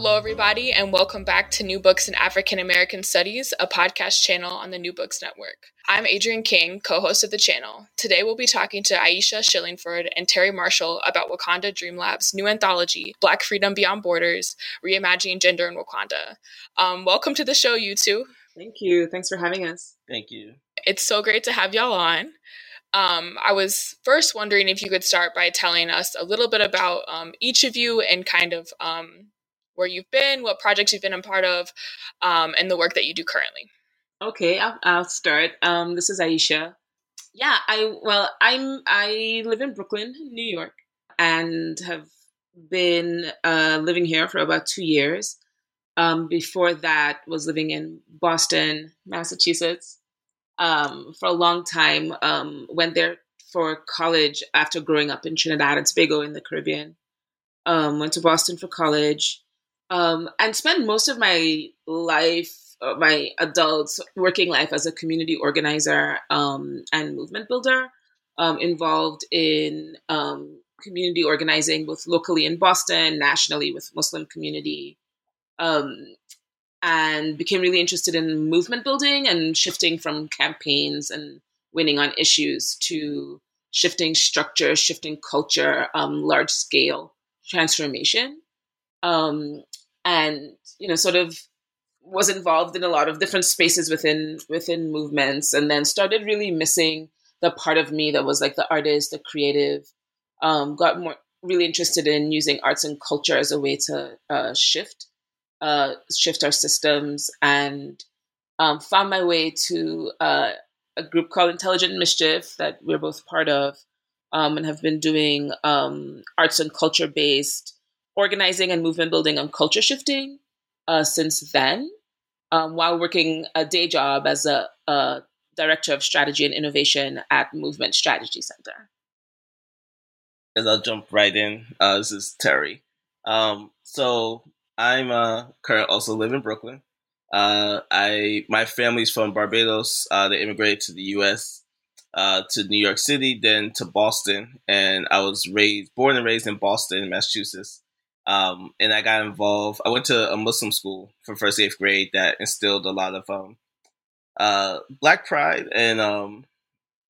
Hello, everybody, and welcome back to New Books in African American Studies, a podcast channel on the New Books Network. I'm Adrienne King, co host of the channel. Today, we'll be talking to Aisha Shillingford and Terry Marshall about Wakanda Dream Lab's new anthology, Black Freedom Beyond Borders Reimagining Gender in Wakanda. Um, welcome to the show, you two. Thank you. Thanks for having us. Thank you. It's so great to have y'all on. Um, I was first wondering if you could start by telling us a little bit about um, each of you and kind of um, where you've been, what projects you've been a part of, um, and the work that you do currently. Okay, I'll, I'll start. Um, this is Aisha. Yeah, I well, I'm I live in Brooklyn, New York, and have been uh, living here for about two years. Um, before that, was living in Boston, Massachusetts, um, for a long time. Um, went there for college after growing up in Trinidad and Tobago in the Caribbean. Um, went to Boston for college um, and spent most of my life, uh, my adult working life as a community organizer um, and movement builder, um, involved in um, community organizing both locally in Boston, nationally with Muslim community, um, and became really interested in movement building and shifting from campaigns and winning on issues to shifting structure, shifting culture, um, large scale transformation. Um, and you know sort of was involved in a lot of different spaces within within movements and then started really missing the part of me that was like the artist the creative um, got more really interested in using arts and culture as a way to uh, shift uh, shift our systems and um, found my way to uh, a group called intelligent mischief that we're both part of um, and have been doing um, arts and culture based organizing and movement building and culture shifting uh, since then, um, while working a day job as a, a, director of strategy and innovation at Movement Strategy Center. As I'll jump right in, uh, this is Terry. Um, so I'm uh, currently also live in Brooklyn. Uh, I my family's from Barbados. Uh, they immigrated to the U.S. Uh, to New York City, then to Boston, and I was raised, born and raised in Boston, Massachusetts. Um, and I got involved. I went to a Muslim school for first eighth grade that instilled a lot of um, uh, Black pride and um,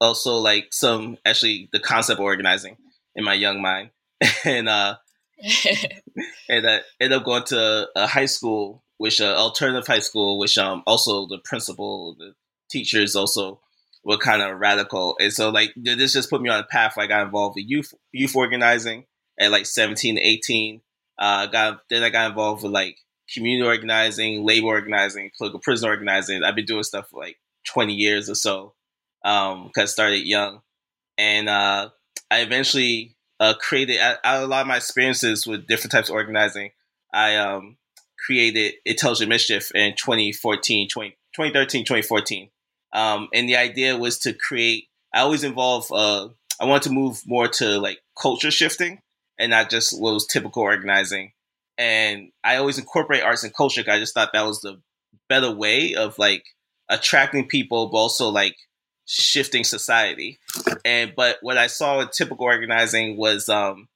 also like some actually the concept of organizing in my young mind. and uh, and I ended up going to a high school, which uh, alternative high school, which um also the principal, the teachers also were kind of radical, and so like this just put me on a path. Where I got involved with youth youth organizing at like seventeen to eighteen uh, got then I got involved with like community organizing, labor organizing, political prison organizing. I've been doing stuff for like 20 years or so because um, I started young, and uh, I eventually uh, created a lot of my experiences with different types of organizing. I um, created Intelligent Mischief in 2014, 20, 2013, 2014. Um, and the idea was to create, I always involve, uh, I wanted to move more to like culture shifting and not just what was typical organizing. And I always incorporate arts and culture. I just thought that was the better way of like attracting people, but also like shifting society. And but what I saw in typical organizing was um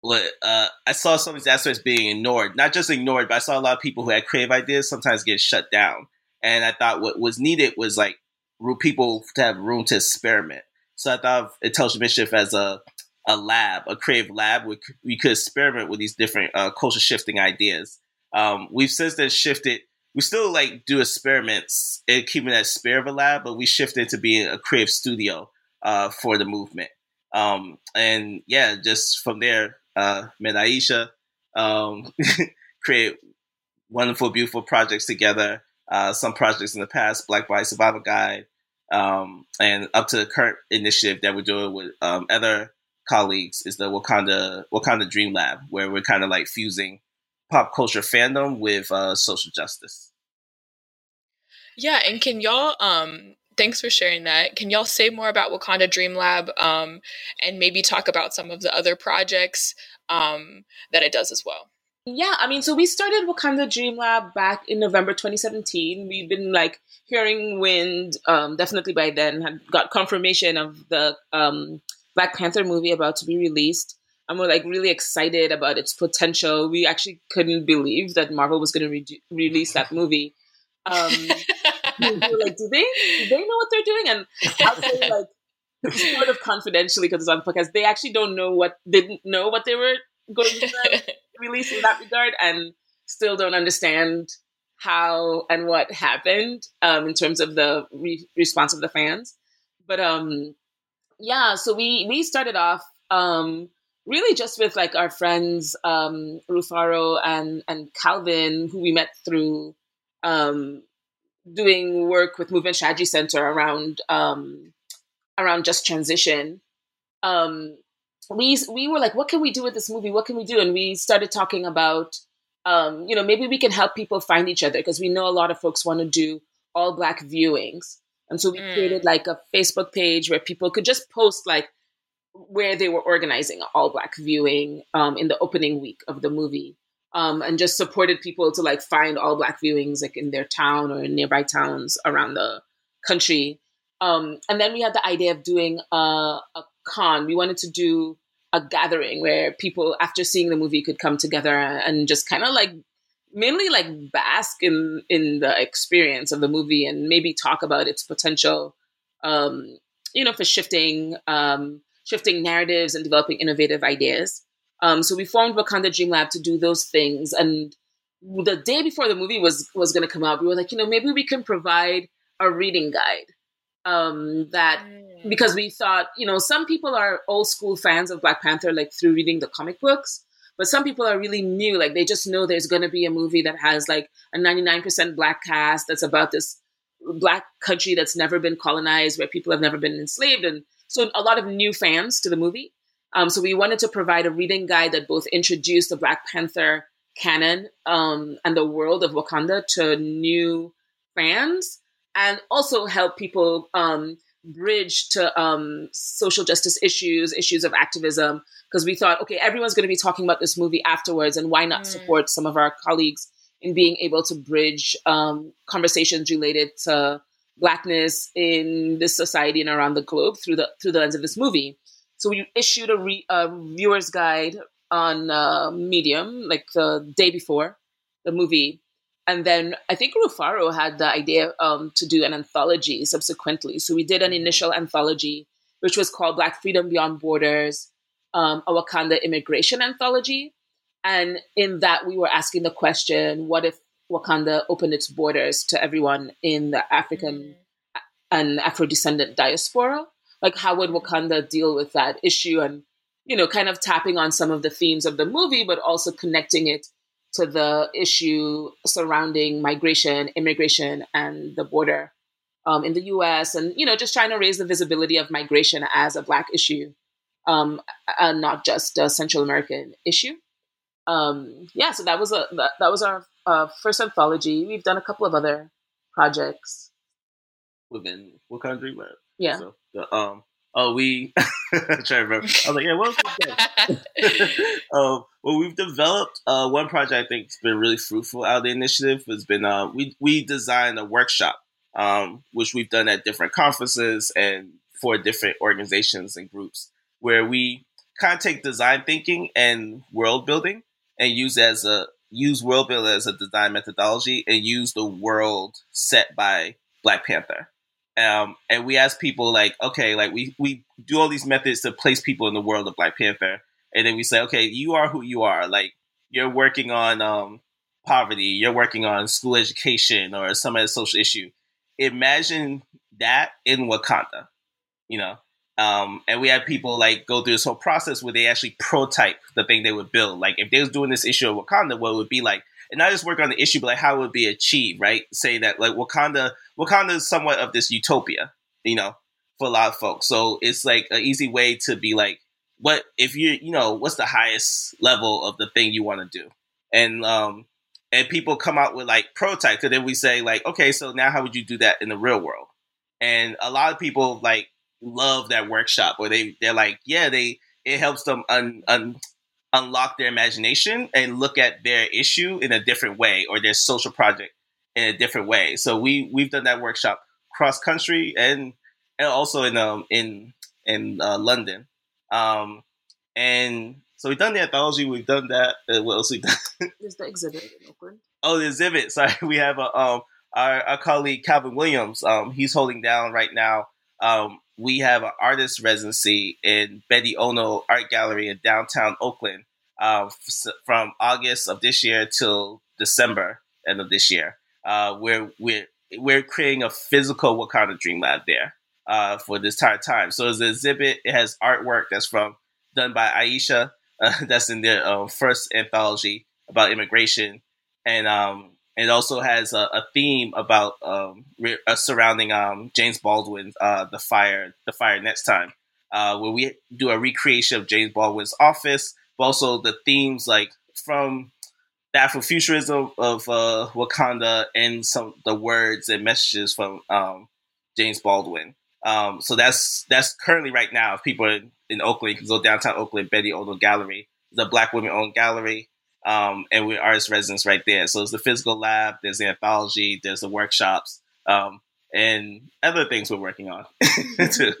what uh, I saw some of these aspects being ignored. Not just ignored, but I saw a lot of people who had creative ideas sometimes get shut down. And I thought what was needed was like people to have room to experiment. So I thought of Intelligent Mischief as a a lab, a creative lab, where we could experiment with these different uh, culture shifting ideas. Um, we've since then shifted. We still like do experiments and keeping that spirit of a lab, but we shifted to being a creative studio uh, for the movement. Um, and yeah, just from there, uh, met Aisha, um, create wonderful, beautiful projects together. Uh, some projects in the past, Black Body Survival Guide, um, and up to the current initiative that we're doing with um, other colleagues is the Wakanda Wakanda Dream Lab, where we're kind of like fusing pop culture fandom with uh, social justice. Yeah, and can y'all um thanks for sharing that. Can y'all say more about Wakanda Dream Lab um and maybe talk about some of the other projects um that it does as well? Yeah, I mean, so we started Wakanda Dream Lab back in November 2017. We've been like hearing wind, um, definitely by then, had got confirmation of the um, Black Panther movie about to be released. And we're like really excited about its potential. We actually couldn't believe that Marvel was going to re- release that movie. Um, we were like, do they do they know what they're doing? And I'll say like sort of confidentially because it's on the podcast, they actually don't know what didn't know what they were going to release in that regard, and still don't understand how and what happened um, in terms of the re- response of the fans. But um, yeah, so we we started off um, really just with like our friends um, Rufaro and and Calvin, who we met through um, doing work with Movement Strategy Center around um, around just transition. Um, we we were like, what can we do with this movie? What can we do? And we started talking about, um, you know, maybe we can help people find each other because we know a lot of folks want to do all black viewings. And so we mm. created like a Facebook page where people could just post like where they were organizing all black viewing um, in the opening week of the movie. Um, and just supported people to like find all black viewings like in their town or in nearby towns around the country. Um, and then we had the idea of doing a, a con. We wanted to do a gathering where people, after seeing the movie, could come together and just kind of like mainly like bask in in the experience of the movie and maybe talk about its potential um you know for shifting um shifting narratives and developing innovative ideas. Um so we formed wakanda dream lab to do those things. And the day before the movie was was going to come out we were like you know maybe we can provide a reading guide um that mm. because we thought you know some people are old school fans of black panther like through reading the comic books but some people are really new. Like they just know there's going to be a movie that has like a 99% black cast that's about this black country that's never been colonized, where people have never been enslaved. And so a lot of new fans to the movie. Um, so we wanted to provide a reading guide that both introduced the Black Panther canon um, and the world of Wakanda to new fans and also help people um, bridge to um, social justice issues, issues of activism, because we thought, okay, everyone's going to be talking about this movie afterwards, and why not mm. support some of our colleagues in being able to bridge um, conversations related to blackness in this society and around the globe through the through the lens of this movie. So we issued a, re, a viewer's guide on uh, Medium like the day before the movie and then I think Rufaro had the idea um, to do an anthology subsequently. So we did an initial anthology, which was called Black Freedom Beyond Borders, um, a Wakanda immigration anthology. And in that, we were asking the question what if Wakanda opened its borders to everyone in the African and Afro descendant diaspora? Like, how would Wakanda deal with that issue? And, you know, kind of tapping on some of the themes of the movie, but also connecting it to the issue surrounding migration, immigration, and the border um, in the U.S. and you know just trying to raise the visibility of migration as a Black issue, um, and not just a Central American issue. Um, yeah, so that was a that, that was our uh, first anthology. We've done a couple of other projects within what country? Yeah. So the um oh, we trying to remember. I was like, yeah, what um, well, we've developed uh, one project I think has been really fruitful out of the initiative has been uh, we we designed a workshop, um, which we've done at different conferences and for different organizations and groups, where we kind of take design thinking and world building and use as a use world building as a design methodology and use the world set by Black Panther. Um, and we ask people like, okay, like we we do all these methods to place people in the world of Black Panther, and then we say, okay, you are who you are. Like you're working on um, poverty, you're working on school education or some other social issue. Imagine that in Wakanda, you know. Um, and we had people like go through this whole process where they actually prototype the thing they would build. Like if they was doing this issue of Wakanda, what it would be like, and not just work on the issue, but like how it would be achieved, right? Say that like Wakanda, Wakanda is somewhat of this utopia, you know, for a lot of folks. So it's like an easy way to be like, what if you, you know, what's the highest level of the thing you want to do? And um, and people come out with like prototypes, and then we say like, okay, so now how would you do that in the real world? And a lot of people like love that workshop, or they they're like, yeah, they it helps them un, un, unlock their imagination and look at their issue in a different way or their social project in a different way. So we we've done that workshop cross country and and also in um in in uh, London. Um, and so we've done the anthology. We've done that. Uh, what else we done? There's the exhibit in Oakland. oh, the exhibit. Sorry, we have a um our, our colleague Calvin Williams. Um, he's holding down right now. Um, we have an artist residency in Betti Ono Art Gallery in downtown Oakland uh, from August of this year till December end of this year. Uh, where we're we're creating a physical Wakanda Dream Lab there uh, for this entire time. So it's an exhibit. It has artwork that's from done by Aisha. That's in their uh, first anthology about immigration, and um, it also has a, a theme about um, re- uh, surrounding um, James Baldwin, uh, the fire, the fire next time, uh, where we do a recreation of James Baldwin's office, but also the themes like from the Afrofuturism of uh, Wakanda and some the words and messages from um, James Baldwin. Um, so that's that's currently right now. If people are in Oakland, you can go downtown Oakland, Betti Ono Gallery, the Black women owned gallery um, and we're artist residents right there. So it's the physical lab, there's the anthology, there's the workshops, um, and other things we're working on too.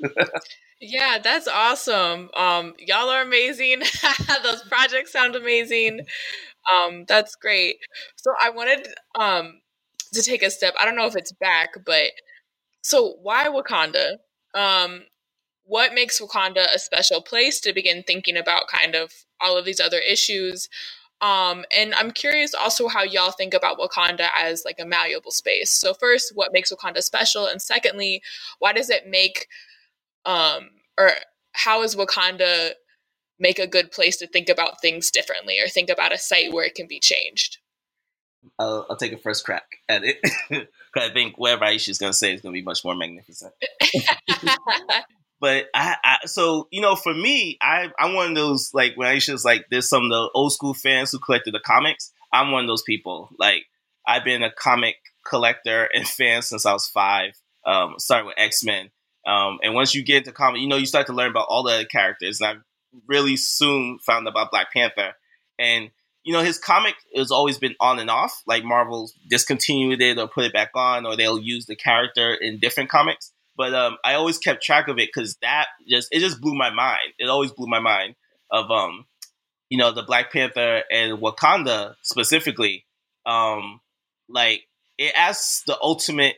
Yeah, that's awesome. Um, y'all are amazing. Those projects sound amazing. Um, that's great. So I wanted um, to take a step. I don't know if it's back, but so why Wakanda? Um, what makes Wakanda a special place to begin thinking about kind of all of these other issues? Um, and I'm curious also how y'all think about Wakanda as like a malleable space. So first, what makes Wakanda special? And secondly, why does it make um or how is Wakanda make a good place to think about things differently or think about a site where it can be changed? I'll, I'll take a first crack at it I think whatever Aisha's going to say is going to be much more magnificent. but I, I, so you know, for me, I I'm one of those like when I just like, there's some of the old school fans who collected the comics. I'm one of those people. Like I've been a comic collector and fan since I was five. Um, starting with X Men, um, and once you get into comic, you know, you start to learn about all the other characters. And I really soon found about Black Panther, and you know, his comic has always been on and off. Like Marvel discontinued it or put it back on, or they'll use the character in different comics. But um, I always kept track of it because that just it just blew my mind. It always blew my mind of um, you know, the Black Panther and Wakanda specifically. Um, like it asks the ultimate.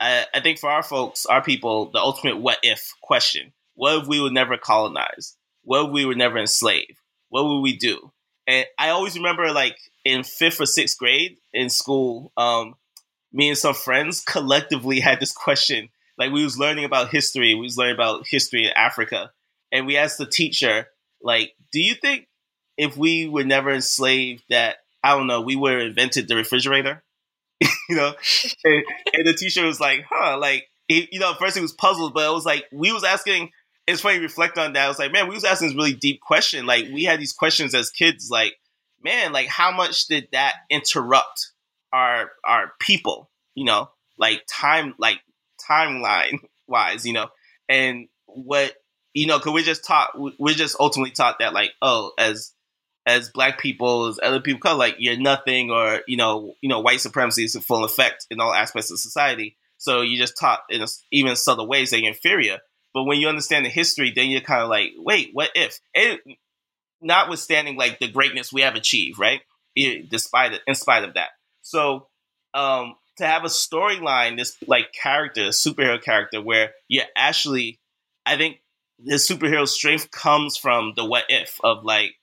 I, I think for our folks, our people, the ultimate what if question: What if we would never colonize? What if we were never enslaved? What would we do? And I always remember, like in fifth or sixth grade in school, um, me and some friends collectively had this question like we was learning about history, we was learning about history in Africa, and we asked the teacher, like, do you think if we were never enslaved, that I don't know, we would have invented the refrigerator? you know, and, and, the teacher was like, huh, like, you know, first he was puzzled, but it was like we was asking. It's funny reflect on that. I was like, man, we was asking this really deep question. Like we had these questions as kids, like, man, like how much did that interrupt our our people? You know, like time, like timeline wise, you know, and what you know, because we're just taught, we're just ultimately taught that like, oh, as as black people, as other people color, like you're nothing, or you know, you know, white supremacy is in full effect in all aspects of society. So you're just taught in a, even subtle ways that you're inferior. But when you understand the history, then you're kind of like, wait, what if? And notwithstanding like the greatness we have achieved, right? It, despite it, in spite of that. So um, to have a storyline, this like character, superhero character, where you actually, I think the superhero strength comes from the what if of like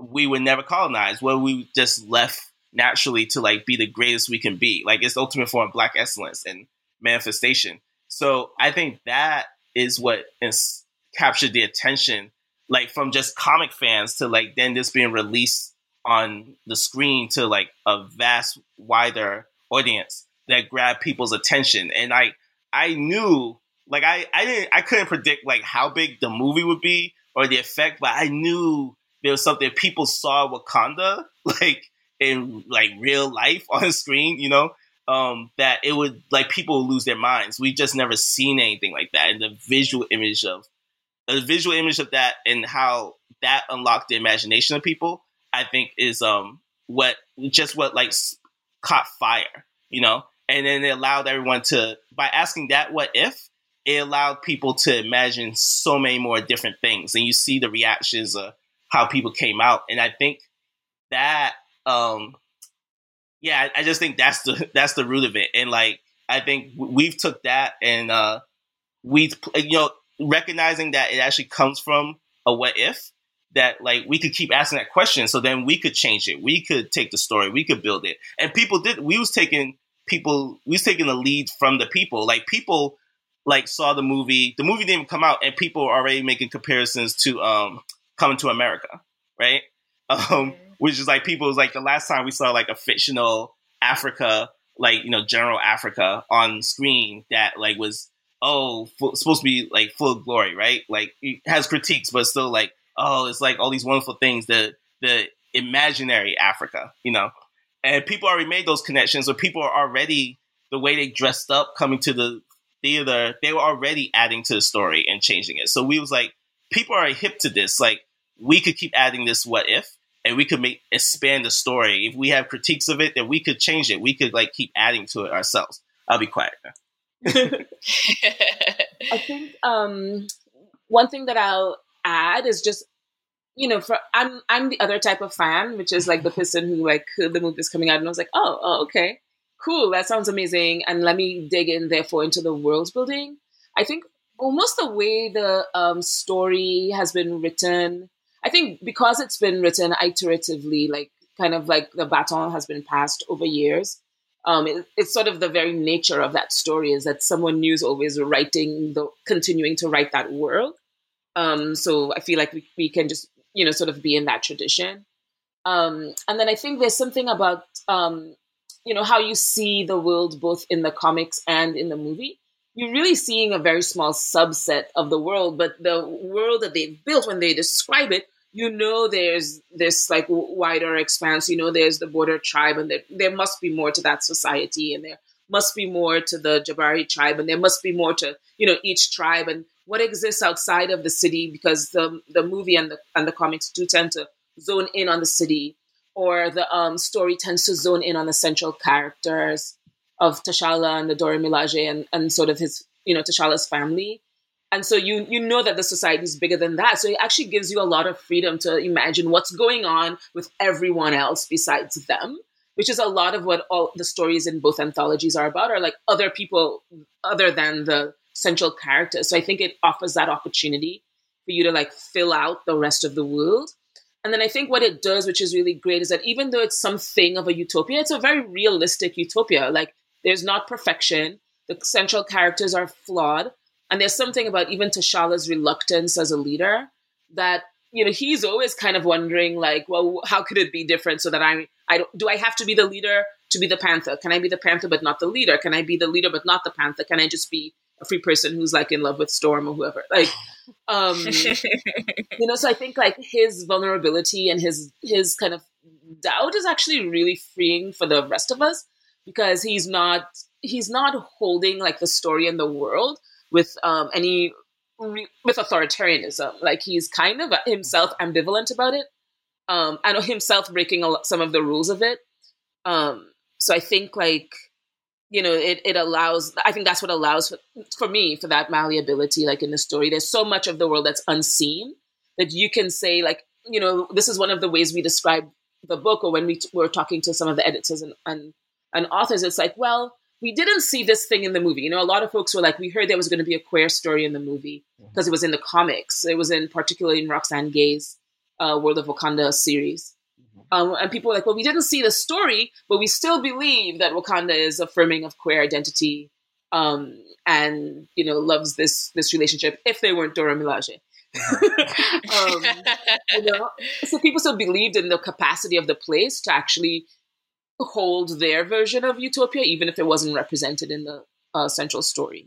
we were never colonized, where we just left naturally to like be the greatest we can be. Like it's the ultimate form of black excellence and manifestation. So I think that is what is captured the attention, like from just comic fans to like then this being released on the screen to like a vast wider audience that grabbed people's attention. And I I knew like I I didn't I couldn't predict like how big the movie would be or the effect, but I knew there was something people saw Wakanda like in like real life on the screen, you know, um, that it would like people would lose their minds. We just never seen anything like that, and the visual image of the visual image of that and how that unlocked the imagination of people, I think is um what just what like caught fire, you know, and then it allowed everyone to by asking that what if it allowed people to imagine so many more different things, and you see the reactions of how people came out, and I think that um yeah, I, I just think that's the that's the root of it, and like I think we've took that and uh we've you know recognizing that it actually comes from a what if that like we could keep asking that question. So then we could change it. We could take the story. We could build it. And people did we was taking people we was taking the lead from the people like people like saw the movie the movie didn't come out and people were already making comparisons to um coming to america right um which is like people was like the last time we saw like a fictional Africa, like you know general Africa on screen that like was oh full, supposed to be like full of glory, right? Like it has critiques, but still like oh it's like all these wonderful things the the imaginary Africa, you know. And people already made those connections, or people are already the way they dressed up coming to the theater, they were already adding to the story and changing it. So we was like, people are hip to this. Like we could keep adding this what if, and we could make expand the story. If we have critiques of it, then we could change it. We could like keep adding to it ourselves. I'll be quiet I think um, one thing that I'll add is just you know, for I'm I'm the other type of fan, which is like the person who like heard the movie is coming out and I was like, oh, oh, okay, cool, that sounds amazing, and let me dig in therefore into the world building. I think almost the way the um, story has been written I think because it's been written iteratively, like kind of like the baton has been passed over years. Um, it, it's sort of the very nature of that story is that someone new is always writing the continuing to write that world. Um, so I feel like we, we can just you know sort of be in that tradition. Um, and then I think there's something about um, you know how you see the world both in the comics and in the movie you're really seeing a very small subset of the world, but the world that they've built when they describe it, you know, there's this like wider expanse. You know, there's the border tribe, and there, there must be more to that society, and there must be more to the Jabari tribe, and there must be more to you know each tribe and what exists outside of the city, because the the movie and the and the comics do tend to zone in on the city, or the um, story tends to zone in on the central characters of T'Challa and the Dora Milaje and, and sort of his, you know, T'Challa's family. And so you you know that the society is bigger than that. So it actually gives you a lot of freedom to imagine what's going on with everyone else besides them, which is a lot of what all the stories in both anthologies are about, are like other people other than the central characters. So I think it offers that opportunity for you to like fill out the rest of the world. And then I think what it does, which is really great, is that even though it's something of a utopia, it's a very realistic utopia. Like there's not perfection. The central characters are flawed. And there's something about even T'Challa's reluctance as a leader that, you know, he's always kind of wondering, like, well, how could it be different so that I, I don't, do I have to be the leader to be the Panther? Can I be the Panther but not the leader? Can I be the leader but not the Panther? Can I just be a free person who's like in love with Storm or whoever? Like, um, you know, so I think like his vulnerability and his, his kind of doubt is actually really freeing for the rest of us because he's not he's not holding like the story in the world with um, any with authoritarianism. Like he's kind of himself ambivalent about it, um, and himself breaking lot, some of the rules of it. Um, so I think like you know it it allows. I think that's what allows for, for me for that malleability. Like in the story, there's so much of the world that's unseen that you can say like you know this is one of the ways we describe the book or when we t- were talking to some of the editors and, and and authors, it's like, well, we didn't see this thing in the movie. You know, a lot of folks were like, we heard there was going to be a queer story in the movie because it was in the comics. It was in particularly in Roxane Gay's uh, World of Wakanda series. Um, and people were like, well, we didn't see the story, but we still believe that Wakanda is affirming of queer identity um, and, you know, loves this this relationship if they weren't Dora Milaje. um, you know? So people still believed in the capacity of the place to actually hold their version of utopia, even if it wasn't represented in the uh, central story.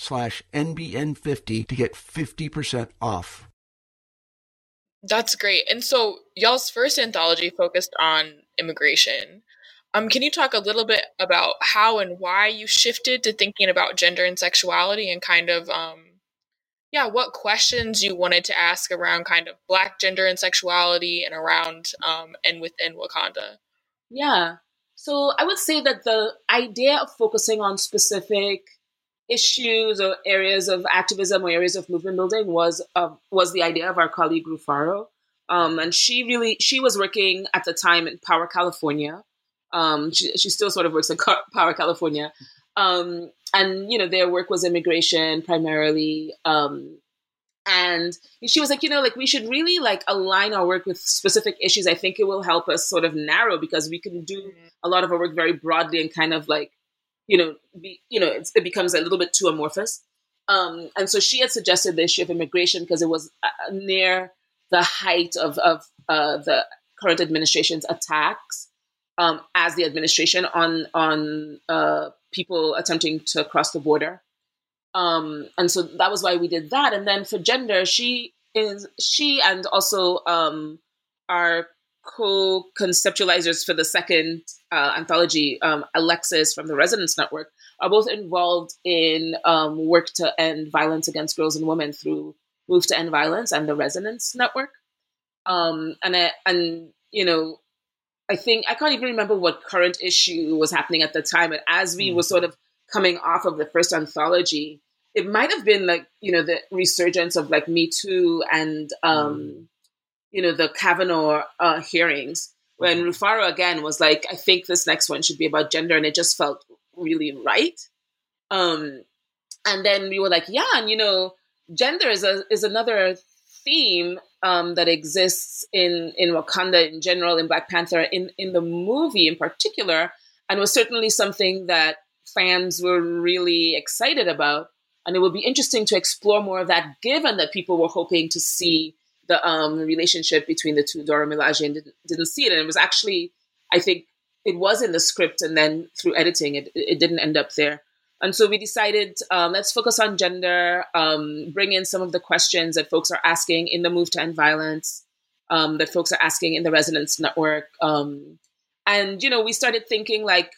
slash NBN50 to get 50% off. That's great. And so y'all's first anthology focused on immigration. Um, can you talk a little bit about how and why you shifted to thinking about gender and sexuality and kind of um, yeah, what questions you wanted to ask around kind of black gender and sexuality and around um, and within Wakanda? Yeah. So I would say that the idea of focusing on specific issues or areas of activism or areas of movement building was uh, was the idea of our colleague Rufaro. Um, and she really she was working at the time in Power California. Um, she, she still sort of works in Power California, um, and you know their work was immigration primarily. Um, and she was like, you know, like we should really like align our work with specific issues. I think it will help us sort of narrow because we can do mm-hmm. a lot of our work very broadly and kind of like you know, be, you know, it becomes a little bit too amorphous. Um, and so she had suggested the issue of immigration because it was uh, near the height of, of uh, the current administration's attacks um, as the administration on on uh, people attempting to cross the border. Um, and so that was why we did that. And then for gender, she is she and also um, our co-conceptualizers for the second uh, anthology, um, Alexis from the Resonance Network, are both involved in um, work to end violence against girls and women through Move to End Violence and the Resonance Network. Um, and I, and you know, I think I can't even remember what current issue was happening at the time, but as we mm-hmm. were sort of coming off of the first anthology, it might have been like you know the resurgence of like Me Too and um, mm you know, the Kavanaugh uh, hearings when mm-hmm. Rufaro again was like, I think this next one should be about gender, and it just felt really right. Um, and then we were like, yeah, and you know, gender is a is another theme um, that exists in in Wakanda in general, in Black Panther, in in the movie in particular, and was certainly something that fans were really excited about. And it would be interesting to explore more of that, given that people were hoping to see the um, relationship between the two, Dora Milaje, and didn't, didn't see it. And it was actually, I think, it was in the script, and then through editing, it, it didn't end up there. And so we decided um, let's focus on gender, um, bring in some of the questions that folks are asking in the Move to End Violence, um, that folks are asking in the Resonance Network. Um, and, you know, we started thinking like,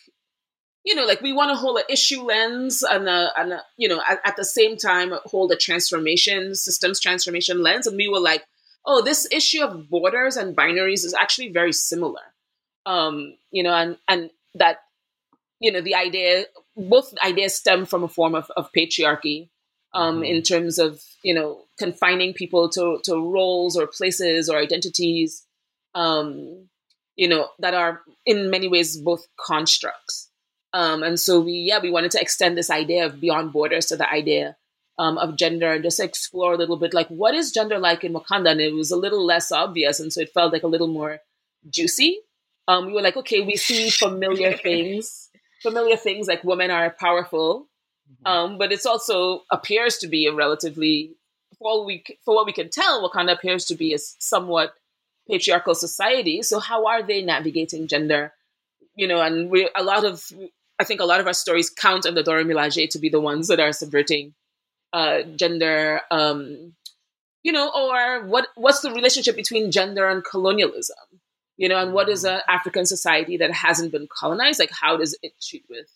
you know, like we want to hold an issue lens and, a, and a, you know, at, at, the same time hold a transformation, systems transformation lens. And we were like, oh, this issue of borders and binaries is actually very similar. Um, you know, and and that you know the idea, both ideas stem from a form of, of patriarchy, um, mm-hmm. in terms of you know confining people to to roles or places or identities, um, you know, that are in many ways both constructs. Um, and so we, yeah, we wanted to extend this idea of beyond borders to the idea um, of gender and just explore a little bit like what is gender like in Wakanda? And it was a little less obvious. And so it felt like a little more juicy. Um, we were like, okay, we see familiar things, familiar things like women are powerful Mm-hmm. Um, but it's also appears to be a relatively, for all we for what we can tell, Wakanda appears to be a somewhat patriarchal society. So how are they navigating gender? You know, and we a lot of I think a lot of our stories count on the Dora Milaje to be the ones that are subverting uh, gender. Um, you know, or what what's the relationship between gender and colonialism? You know, and what is an African society that hasn't been colonized? Like, how does it treat with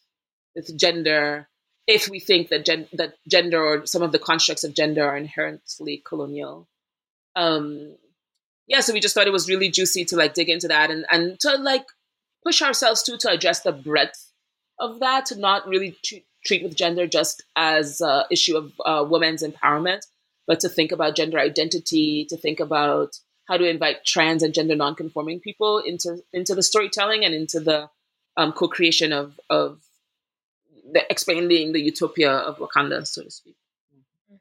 with gender? If we think that gen- that gender or some of the constructs of gender are inherently colonial, um, yeah. So we just thought it was really juicy to like dig into that and and to like push ourselves to to address the breadth of that, to not really treat, treat with gender just as an issue of uh, women's empowerment, but to think about gender identity, to think about how to invite trans and gender nonconforming people into into the storytelling and into the um, co-creation of of the expanding the utopia of Wakanda, so to speak. Mm-hmm.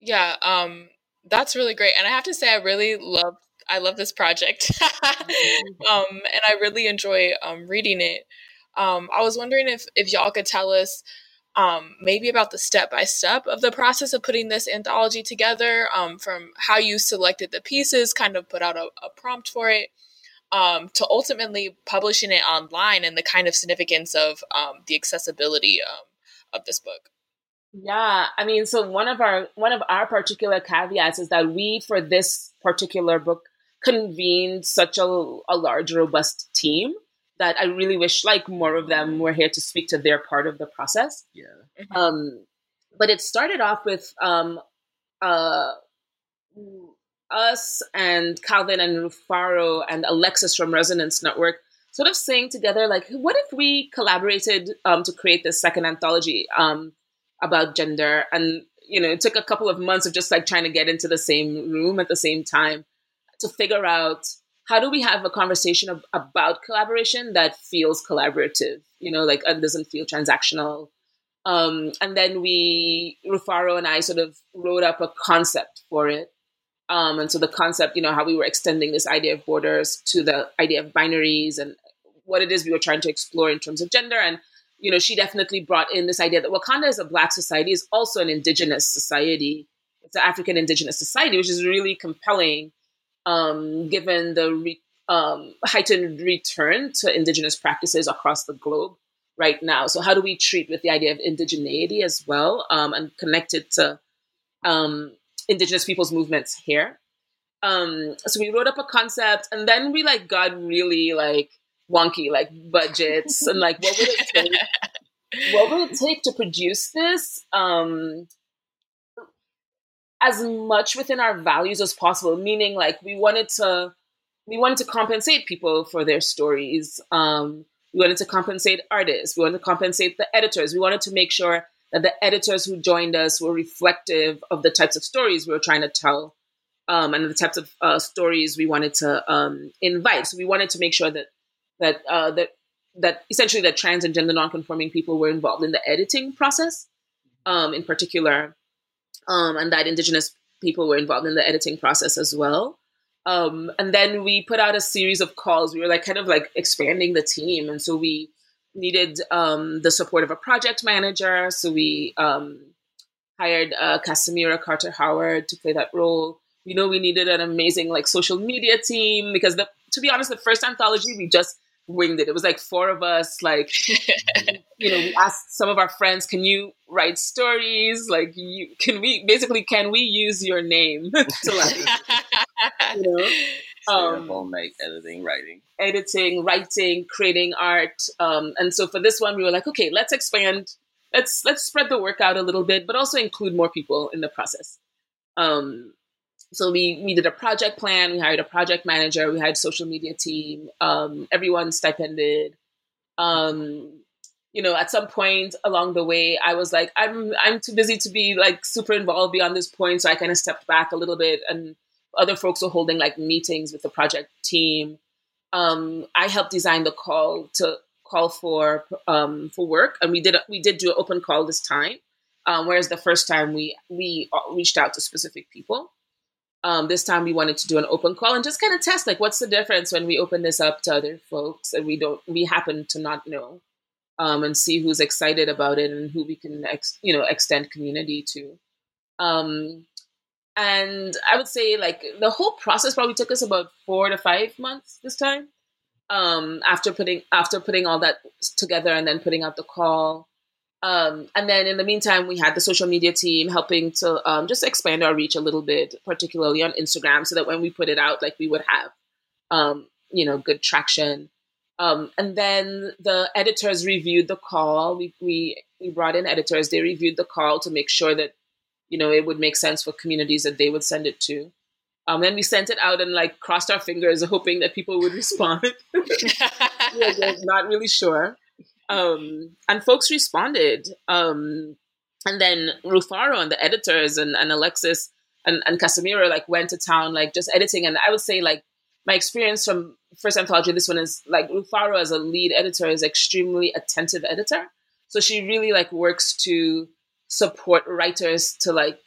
Yeah, um, that's really great, and I have to say, I really love I love this project, um, and I really enjoy um, reading it. Um, I was wondering if if y'all could tell us um, maybe about the step by step of the process of putting this anthology together, um, from how you selected the pieces, kind of put out a, a prompt for it, um, to ultimately publishing it online and the kind of significance of um, the accessibility um, of this book. Yeah, I mean, so one of our one of our particular caveats is that we, for this particular book, convened such a, a large, robust team that I really wish like more of them were here to speak to their part of the process. Yeah. Mm-hmm. Um, but it started off with um, uh, us and Calvin and Rufaro and Alexis from Resonance Network sort of saying together, like, what if we collaborated um, to create this second anthology um, about gender? And, you know, it took a couple of months of just like trying to get into the same room at the same time to figure out how do we have a conversation of, about collaboration that feels collaborative, you know, like and doesn't feel transactional? Um, and then we, Rufaro and I, sort of wrote up a concept for it. Um, and so the concept, you know, how we were extending this idea of borders to the idea of binaries and what it is we were trying to explore in terms of gender. And, you know, she definitely brought in this idea that Wakanda as a Black society is also an indigenous society. It's an African indigenous society, which is really compelling um, given the re- um, heightened return to indigenous practices across the globe right now. So, how do we treat with the idea of indigeneity as well um, and connected to um, indigenous people's movements here? Um, so we wrote up a concept, and then we like got really like wonky, like budgets and like what would it take? what would it take to produce this? Um, as much within our values as possible meaning like we wanted to we wanted to compensate people for their stories. Um, we wanted to compensate artists. We wanted to compensate the editors. We wanted to make sure that the editors who joined us were reflective of the types of stories we were trying to tell um, and the types of uh, stories we wanted to um, invite. So we wanted to make sure that that uh, that that essentially that trans and gender nonconforming people were involved in the editing process um, in particular um, and that Indigenous people were involved in the editing process as well. Um, and then we put out a series of calls. We were like kind of like expanding the team, and so we needed um, the support of a project manager. So we um, hired uh, Casimira Carter Howard to play that role. You know, we needed an amazing like social media team because the, to be honest, the first anthology we just winged it. It was like four of us, like, you know, we asked some of our friends, can you write stories? Like, you, can we, basically, can we use your name to like, you know? Um, make editing, writing, editing, writing, creating art, um, and so for this one, we were like, okay, let's expand, let's let's spread the work out a little bit, but also include more people in the process. Um, so we we did a project plan. We hired a project manager. We hired social media team. Um, everyone stipended. Um, you know, at some point along the way, I was like, I'm I'm too busy to be like super involved beyond this point. So I kind of stepped back a little bit, and other folks were holding like meetings with the project team. Um, I helped design the call to call for um, for work, and we did we did do an open call this time, um, whereas the first time we we uh, reached out to specific people. Um, this time we wanted to do an open call and just kind of test like what's the difference when we open this up to other folks and we don't we happen to not know um, and see who's excited about it and who we can ex- you know extend community to. Um, and I would say like the whole process probably took us about four to five months this time. Um, after putting after putting all that together and then putting out the call. Um, and then in the meantime, we had the social media team helping to um, just expand our reach a little bit, particularly on Instagram, so that when we put it out, like we would have, um, you know, good traction. Um, and then the editors reviewed the call. We, we we brought in editors. They reviewed the call to make sure that you know it would make sense for communities that they would send it to. Um, then we sent it out and like crossed our fingers, hoping that people would respond. yeah, not really sure. Um, and folks responded. Um, and then Rufaro and the editors and, and Alexis and, and Casimiro like went to town, like just editing. And I would say like my experience from first anthology, this one is like Rufaro as a lead editor is extremely attentive editor. So she really like works to support writers to like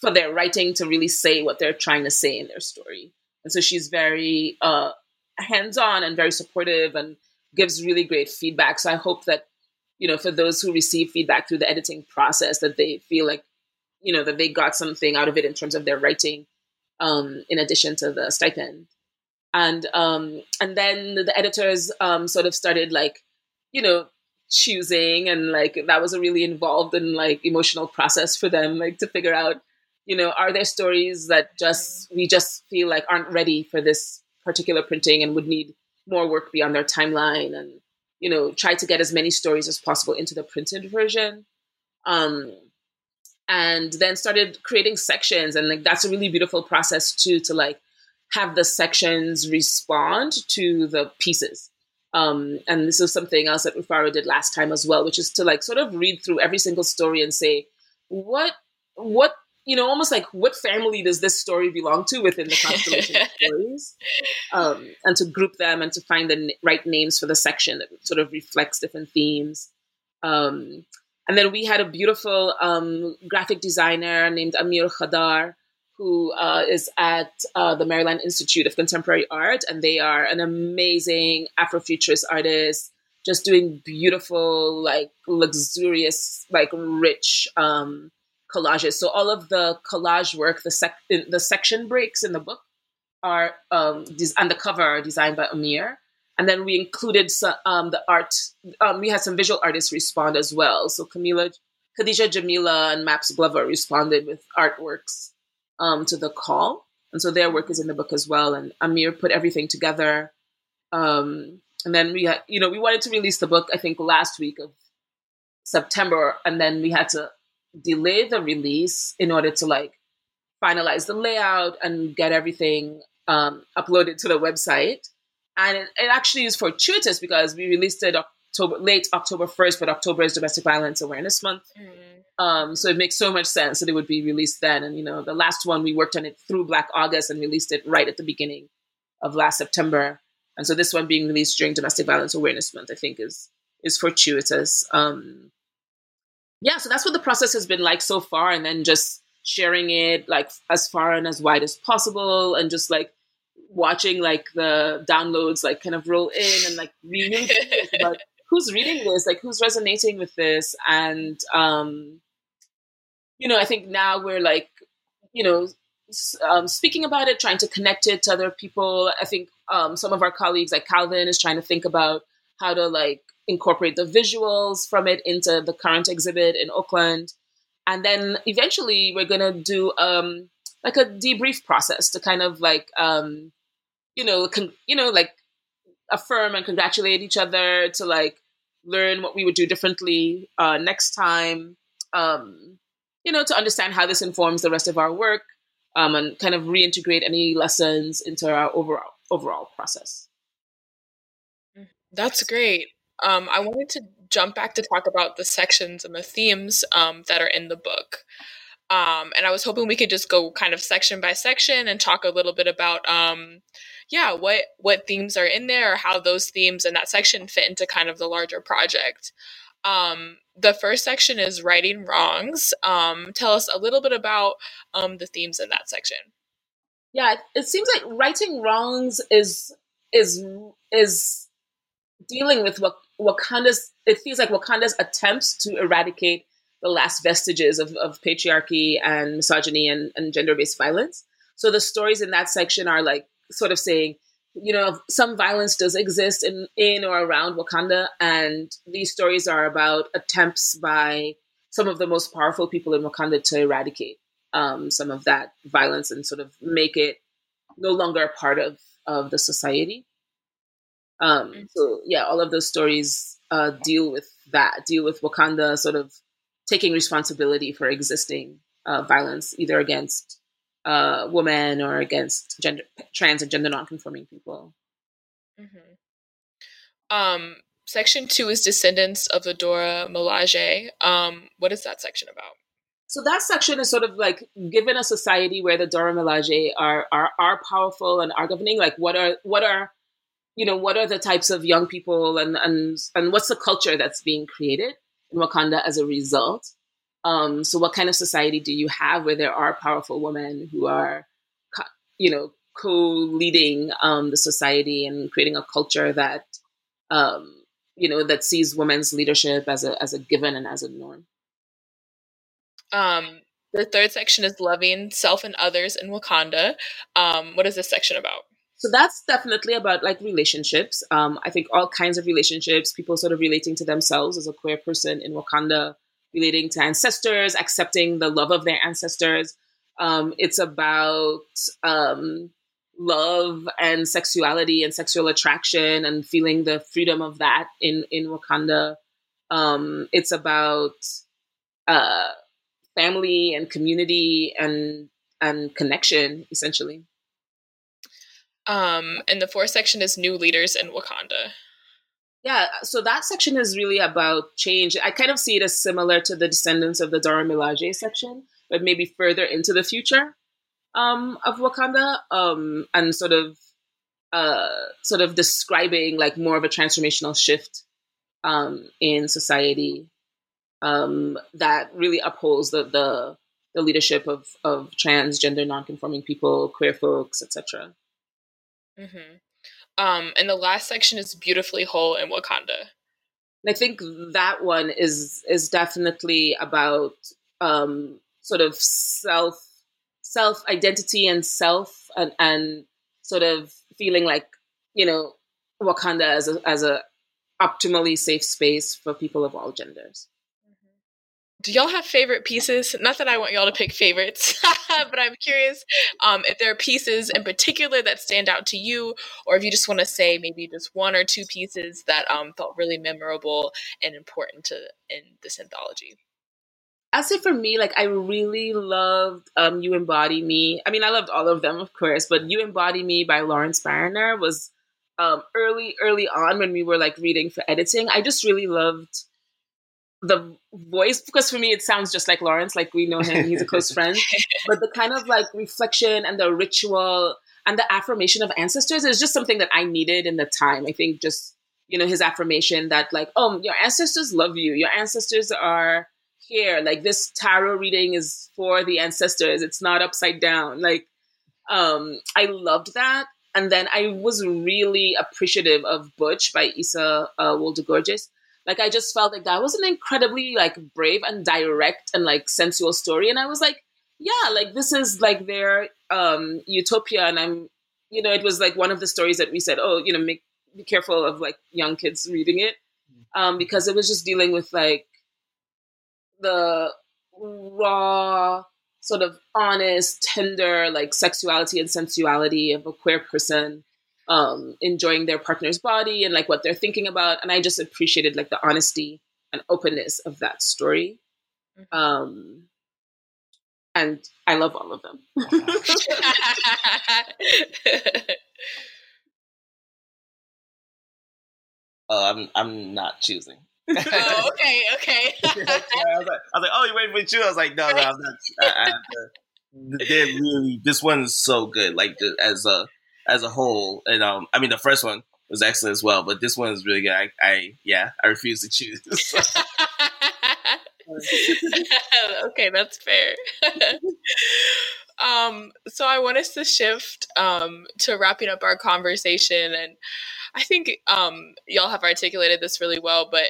for their writing to really say what they're trying to say in their story. And so she's very uh, hands-on and very supportive and gives really great feedback. So I hope that you know for those who receive feedback through the editing process that they feel like you know that they got something out of it in terms of their writing um, in addition to the stipend. And um, and then the editors um, sort of started like, you know, choosing and like that was a really involved and like emotional process for them, like to figure out, you know, are there stories that just we just feel like aren't ready for this particular printing and would need more work beyond their timeline and you know try to get as many stories as possible into the printed version. Um, and then started creating sections and like that's a really beautiful process too to like have the sections respond to the pieces um, and this is something else that Rufaro did last time as well, which is to like sort of read through every single story and say, what, what, you know, almost like what family does this story belong to within the constellation of stories, um, and to group them and to find the n- right names for the section that sort of reflects different themes. Um, and then we had a beautiful um, graphic designer named Amir Khadar, who uh, is at uh, the Maryland Institute of Contemporary Art, and they are an amazing Afrofuturist artist, just doing beautiful, like luxurious, like rich um, collages. So all of the collage work, the sec- the section breaks in the book are um, des- and the cover are designed by Amir. And then we included some, um, the art. Um, we had some visual artists respond as well. So Camila, Khadija Jamila, and Maps Glover responded with artworks um, to the call. And so their work is in the book as well. And Amir put everything together. Um, and then we had, you know, we wanted to release the book, I think, last week of September. And then we had to delay the release in order to like finalize the layout and get everything um, uploaded to the website. And it, it, actually is fortuitous because we released it October, late October 1st, but October is Domestic Violence Awareness Month. Mm. Um, so it makes so much sense that it would be released then. And, you know, the last one, we worked on it through Black August and released it right at the beginning of last September. And so this one being released during Domestic Violence Awareness Month, I think is is fortuitous. Um, yeah, so that's what the process has been like so far. And then just sharing it like as far and as wide as possible and just like watching like the downloads like kind of roll in and like about who's reading this like who's resonating with this and um you know, I think now we're like, you know, um, speaking about it, trying to connect it to other people. I think um, some of our colleagues, like Calvin, is trying to think about how to like incorporate the visuals from it into the current exhibit in Oakland, and then eventually we're gonna do um, like a debrief process to kind of like um, you know, con- you know, like affirm and congratulate each other to like learn what we would do differently uh, next time. Um, you know, to understand how this informs the rest of our work um, and kind of reintegrate any lessons into our overall overall process. That's great. Um, I wanted to jump back to talk about the sections and the themes um, that are in the book. Um, and I was hoping we could just go kind of section by section and talk a little bit about, um, yeah, what what themes are in there, or how those themes and that section fit into kind of the larger project. Um, the first section is righting wrongs. Um, tell us a little bit about um, the themes in that section. Yeah, it seems like righting wrongs is is is dealing with what Wakanda's. It feels like Wakanda's attempts to eradicate the last vestiges of, of patriarchy and misogyny and, and gender based violence. So the stories in that section are like sort of saying, you know, some violence does exist in in or around Wakanda, and these stories are about attempts by some of the most powerful people in Wakanda to eradicate um, some of that violence and sort of make it no longer a part of of the society. Um, mm. so yeah, all of those stories uh, deal with that, deal with Wakanda sort of taking responsibility for existing uh, violence, either against uh, women or against gender trans and gender nonconforming people. Mm-hmm. Um, section two is descendants of the Dora Milaje. Um, what is that section about? So that section is sort of like given a society where the Dora Milaje are, are are powerful and are governing. Like what are what are you know what are the types of young people and and and what's the culture that's being created in Wakanda as a result? Um, so, what kind of society do you have where there are powerful women who are, you know, co-leading um, the society and creating a culture that, um, you know, that sees women's leadership as a as a given and as a norm. Um, the third section is loving self and others in Wakanda. Um, what is this section about? So that's definitely about like relationships. Um, I think all kinds of relationships, people sort of relating to themselves as a queer person in Wakanda relating to ancestors, accepting the love of their ancestors. Um, it's about um, love and sexuality and sexual attraction and feeling the freedom of that in in Wakanda. Um, it's about uh, family and community and and connection, essentially. Um, and the fourth section is new leaders in Wakanda. Yeah, so that section is really about change. I kind of see it as similar to the descendants of the Dora Milaje section, but maybe further into the future um, of Wakanda, um, and sort of uh, sort of describing like more of a transformational shift um, in society um, that really upholds the, the the leadership of of transgender, nonconforming people, queer folks, etc. Mm-hmm. Um, and the last section is beautifully whole in Wakanda. I think that one is is definitely about um, sort of self self identity and self and, and sort of feeling like you know Wakanda as a as a optimally safe space for people of all genders do y'all have favorite pieces? Not that I want y'all to pick favorites, but I'm curious um, if there are pieces in particular that stand out to you, or if you just want to say maybe just one or two pieces that um, felt really memorable and important to in this anthology. I'd say for me, like I really loved um, "You Embody Me." I mean, I loved all of them, of course, but "You Embody Me" by Lawrence Mariner was um, early, early on when we were like reading for editing. I just really loved the voice because for me it sounds just like Lawrence, like we know him, he's a close friend. But the kind of like reflection and the ritual and the affirmation of ancestors is just something that I needed in the time. I think just you know his affirmation that like oh your ancestors love you, your ancestors are here. Like this tarot reading is for the ancestors. It's not upside down. Like um I loved that. And then I was really appreciative of Butch by Isa uh, like I just felt like that was an incredibly like brave and direct and like sensual story. And I was like, yeah, like this is like their um utopia. And I'm you know, it was like one of the stories that we said, oh, you know, make be careful of like young kids reading it. Um, because it was just dealing with like the raw, sort of honest, tender, like sexuality and sensuality of a queer person um, enjoying their partner's body and like what they're thinking about. And I just appreciated like the honesty and openness of that story. Mm-hmm. Um, and I love all of them. oh, I'm I'm not choosing. oh, okay, okay. I, was like, I was like, oh, you waiting for you? I was like, no, no, I'm not. I, I to, they're really. This one's so good. Like as a as a whole. And um, I mean, the first one was excellent as well, but this one is really good. I, I yeah, I refuse to choose. okay, that's fair. um, so I want us to shift um, to wrapping up our conversation, and I think um, y'all have articulated this really well. But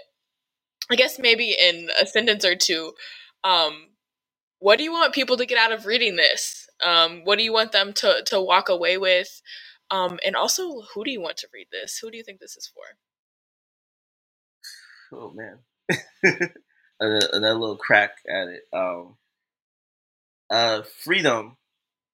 I guess maybe in a sentence or two, um, what do you want people to get out of reading this? Um, what do you want them to to walk away with? Um, and also, who do you want to read this? Who do you think this is for? Oh man, another, little crack at it. Um, uh, freedom.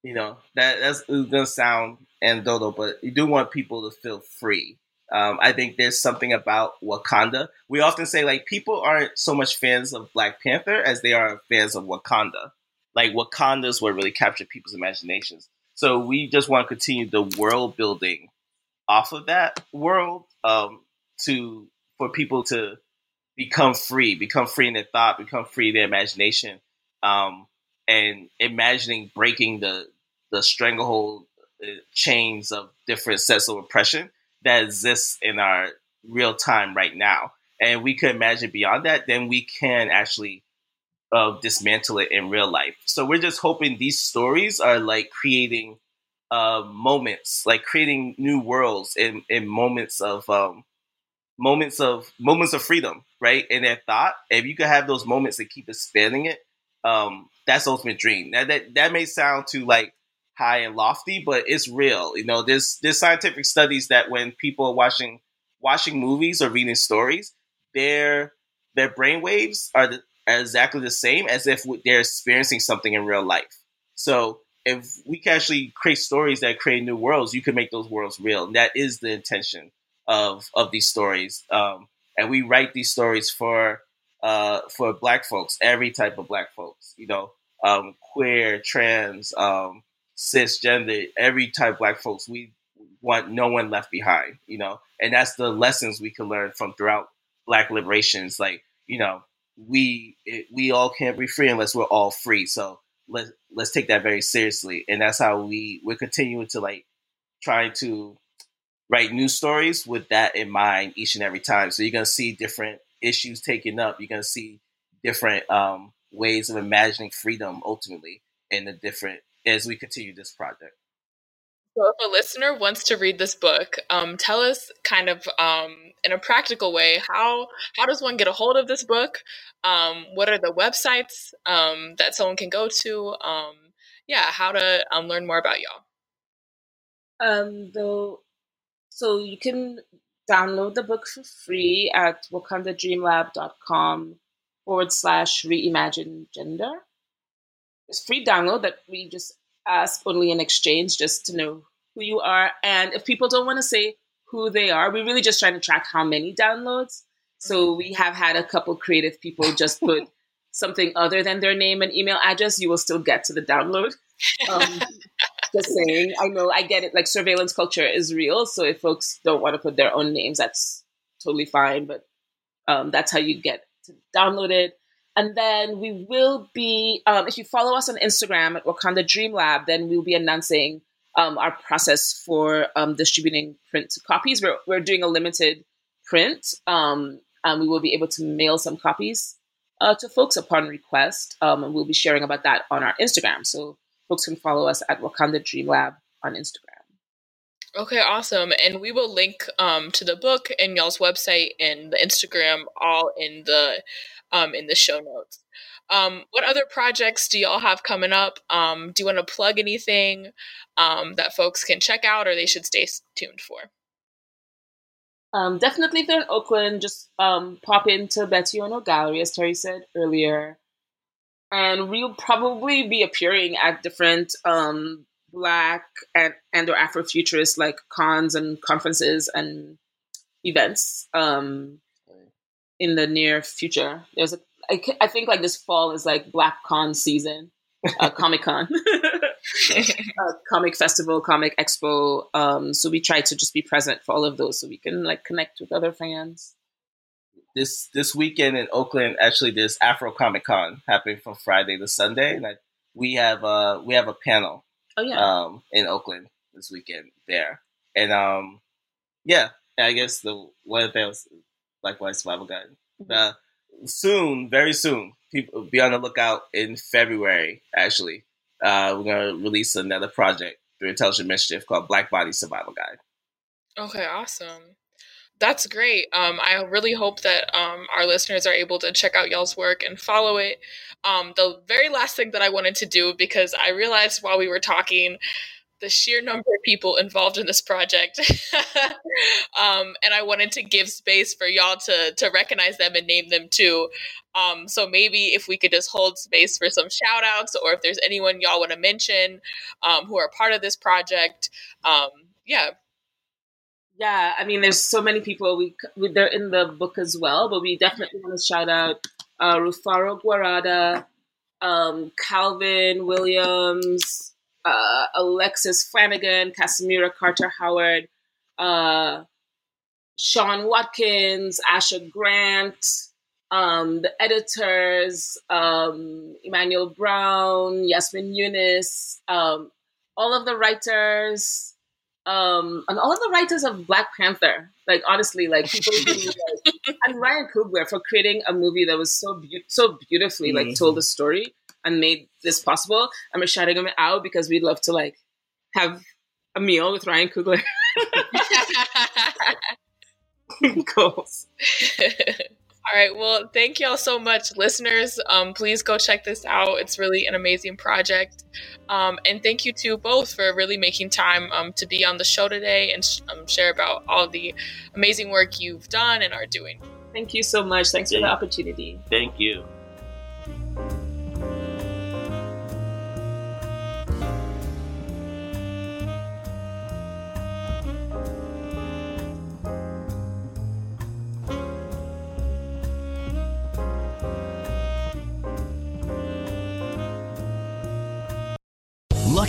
You know that that's gonna sound anecdotal, but you do want people to feel free. Um, I think there's something about Wakanda. We often say like people aren't so much fans of Black Panther as they are fans of Wakanda. Like Wakanda's what really captured people's imaginations. So we just want to continue the world building off of that world um, to for people to become free, become free in their thought, become free in their imagination, um, and imagining breaking the the stranglehold uh, chains of different sets of oppression that exists in our real time right now. And we could imagine beyond that, then we can actually uh, dismantle it in real life. So we're just hoping these stories are like creating uh, moments, like creating new worlds and, and moments of um, moments of moments of freedom, right? In their thought. If you could have those moments and keep expanding it, um, that's ultimate dream. Now that that may sound too like high and lofty, but it's real. You know, there's there's scientific studies that when people are watching watching movies or reading stories, their their brain waves are, the, exactly the same as if they're experiencing something in real life. So if we can actually create stories that create new worlds, you can make those worlds real. And that is the intention of of these stories. Um, and we write these stories for uh, for Black folks, every type of Black folks. You know, um, queer, trans, um, cisgender, every type of Black folks. We want no one left behind. You know, and that's the lessons we can learn from throughout Black liberations. Like you know, we it, we all can't be free unless we're all free. So let's let's take that very seriously, and that's how we we're continuing to like trying to write new stories with that in mind each and every time. So you're gonna see different issues taken up. You're gonna see different um, ways of imagining freedom ultimately in the different as we continue this project. So, if a listener wants to read this book, um, tell us kind of um, in a practical way how how does one get a hold of this book? Um, what are the websites um, that someone can go to? Um, yeah, how to um, learn more about y'all. Um, the so you can download the book for free at wakandadreamlab.com forward slash reimagine gender. It's free download that we just ask only in exchange just to know who you are. And if people don't want to say who they are, we're really just trying to track how many downloads. So mm-hmm. we have had a couple creative people just put something other than their name and email address. You will still get to the download. Um, just saying. I know I get it. Like surveillance culture is real. So if folks don't want to put their own names, that's totally fine. But um, that's how you get to download it. And then we will be, um, if you follow us on Instagram at Wakanda Dream Lab, then we'll be announcing um, our process for um, distributing print copies. We're, we're doing a limited print, um, and we will be able to mail some copies uh, to folks upon request. Um, and we'll be sharing about that on our Instagram. So folks can follow us at Wakanda Dream Lab on Instagram. Okay, awesome. And we will link um, to the book and y'all's website and the Instagram all in the um, in the show notes. Um, what other projects do y'all have coming up? Um, do you want to plug anything um, that folks can check out or they should stay tuned for? Um, definitely, if they're in Oakland, just um, pop into Betti Ono Gallery, as Terry said earlier and we'll probably be appearing at different um, black and, and or afrofuturist like cons and conferences and events um, in the near future. There's a I, I think like this fall is like black con season uh, comic con. Uh, comic festival comic expo um, so we try to just be present for all of those so we can like connect with other fans. This this weekend in Oakland, actually, there's Afro Comic Con happening from Friday to Sunday, and I, we have uh we have a panel. Oh yeah. Um, in Oakland this weekend there, and um, yeah, I guess the one of the things likewise survival guide. Mm-hmm. Uh, soon, very soon, people be on the lookout in February. Actually, uh, we're gonna release another project through Intelligent Mischief called Black Body Survival Guide. Okay, awesome. That's great. Um, I really hope that um, our listeners are able to check out y'all's work and follow it. Um, the very last thing that I wanted to do, because I realized while we were talking, the sheer number of people involved in this project, um, and I wanted to give space for y'all to to recognize them and name them too. Um, so maybe if we could just hold space for some shout outs, or if there's anyone y'all want to mention um, who are part of this project, yeah, Yeah, I mean, there's so many people. We, we they're in the book as well, but we definitely want to shout out uh, Rufaro Guarada, um, Calvin Williams, uh, Alexis Flanagan, Casimira Carter Howard, uh, Sean Watkins, Asha Grant, um, the editors, um, Emmanuel Brown, Yasmin Yunus, um, all of the writers, um, and all of the writers of Black Panther. Like honestly, like people who, like, and Ryan Coogler for creating a movie that was so beau- so beautifully like Mhm. told the story and made this possible. I'm shouting him out because we'd love to like have a meal with Ryan Coogler. Goals. All right. Well, thank y'all so much, listeners. Um, please go check this out. It's really an amazing project. Um, and thank you to both for really making time um, to be on the show today and sh- um, share about all the amazing work you've done and are doing. Thank you so much. Thanks for the Yeah. opportunity. Thank you.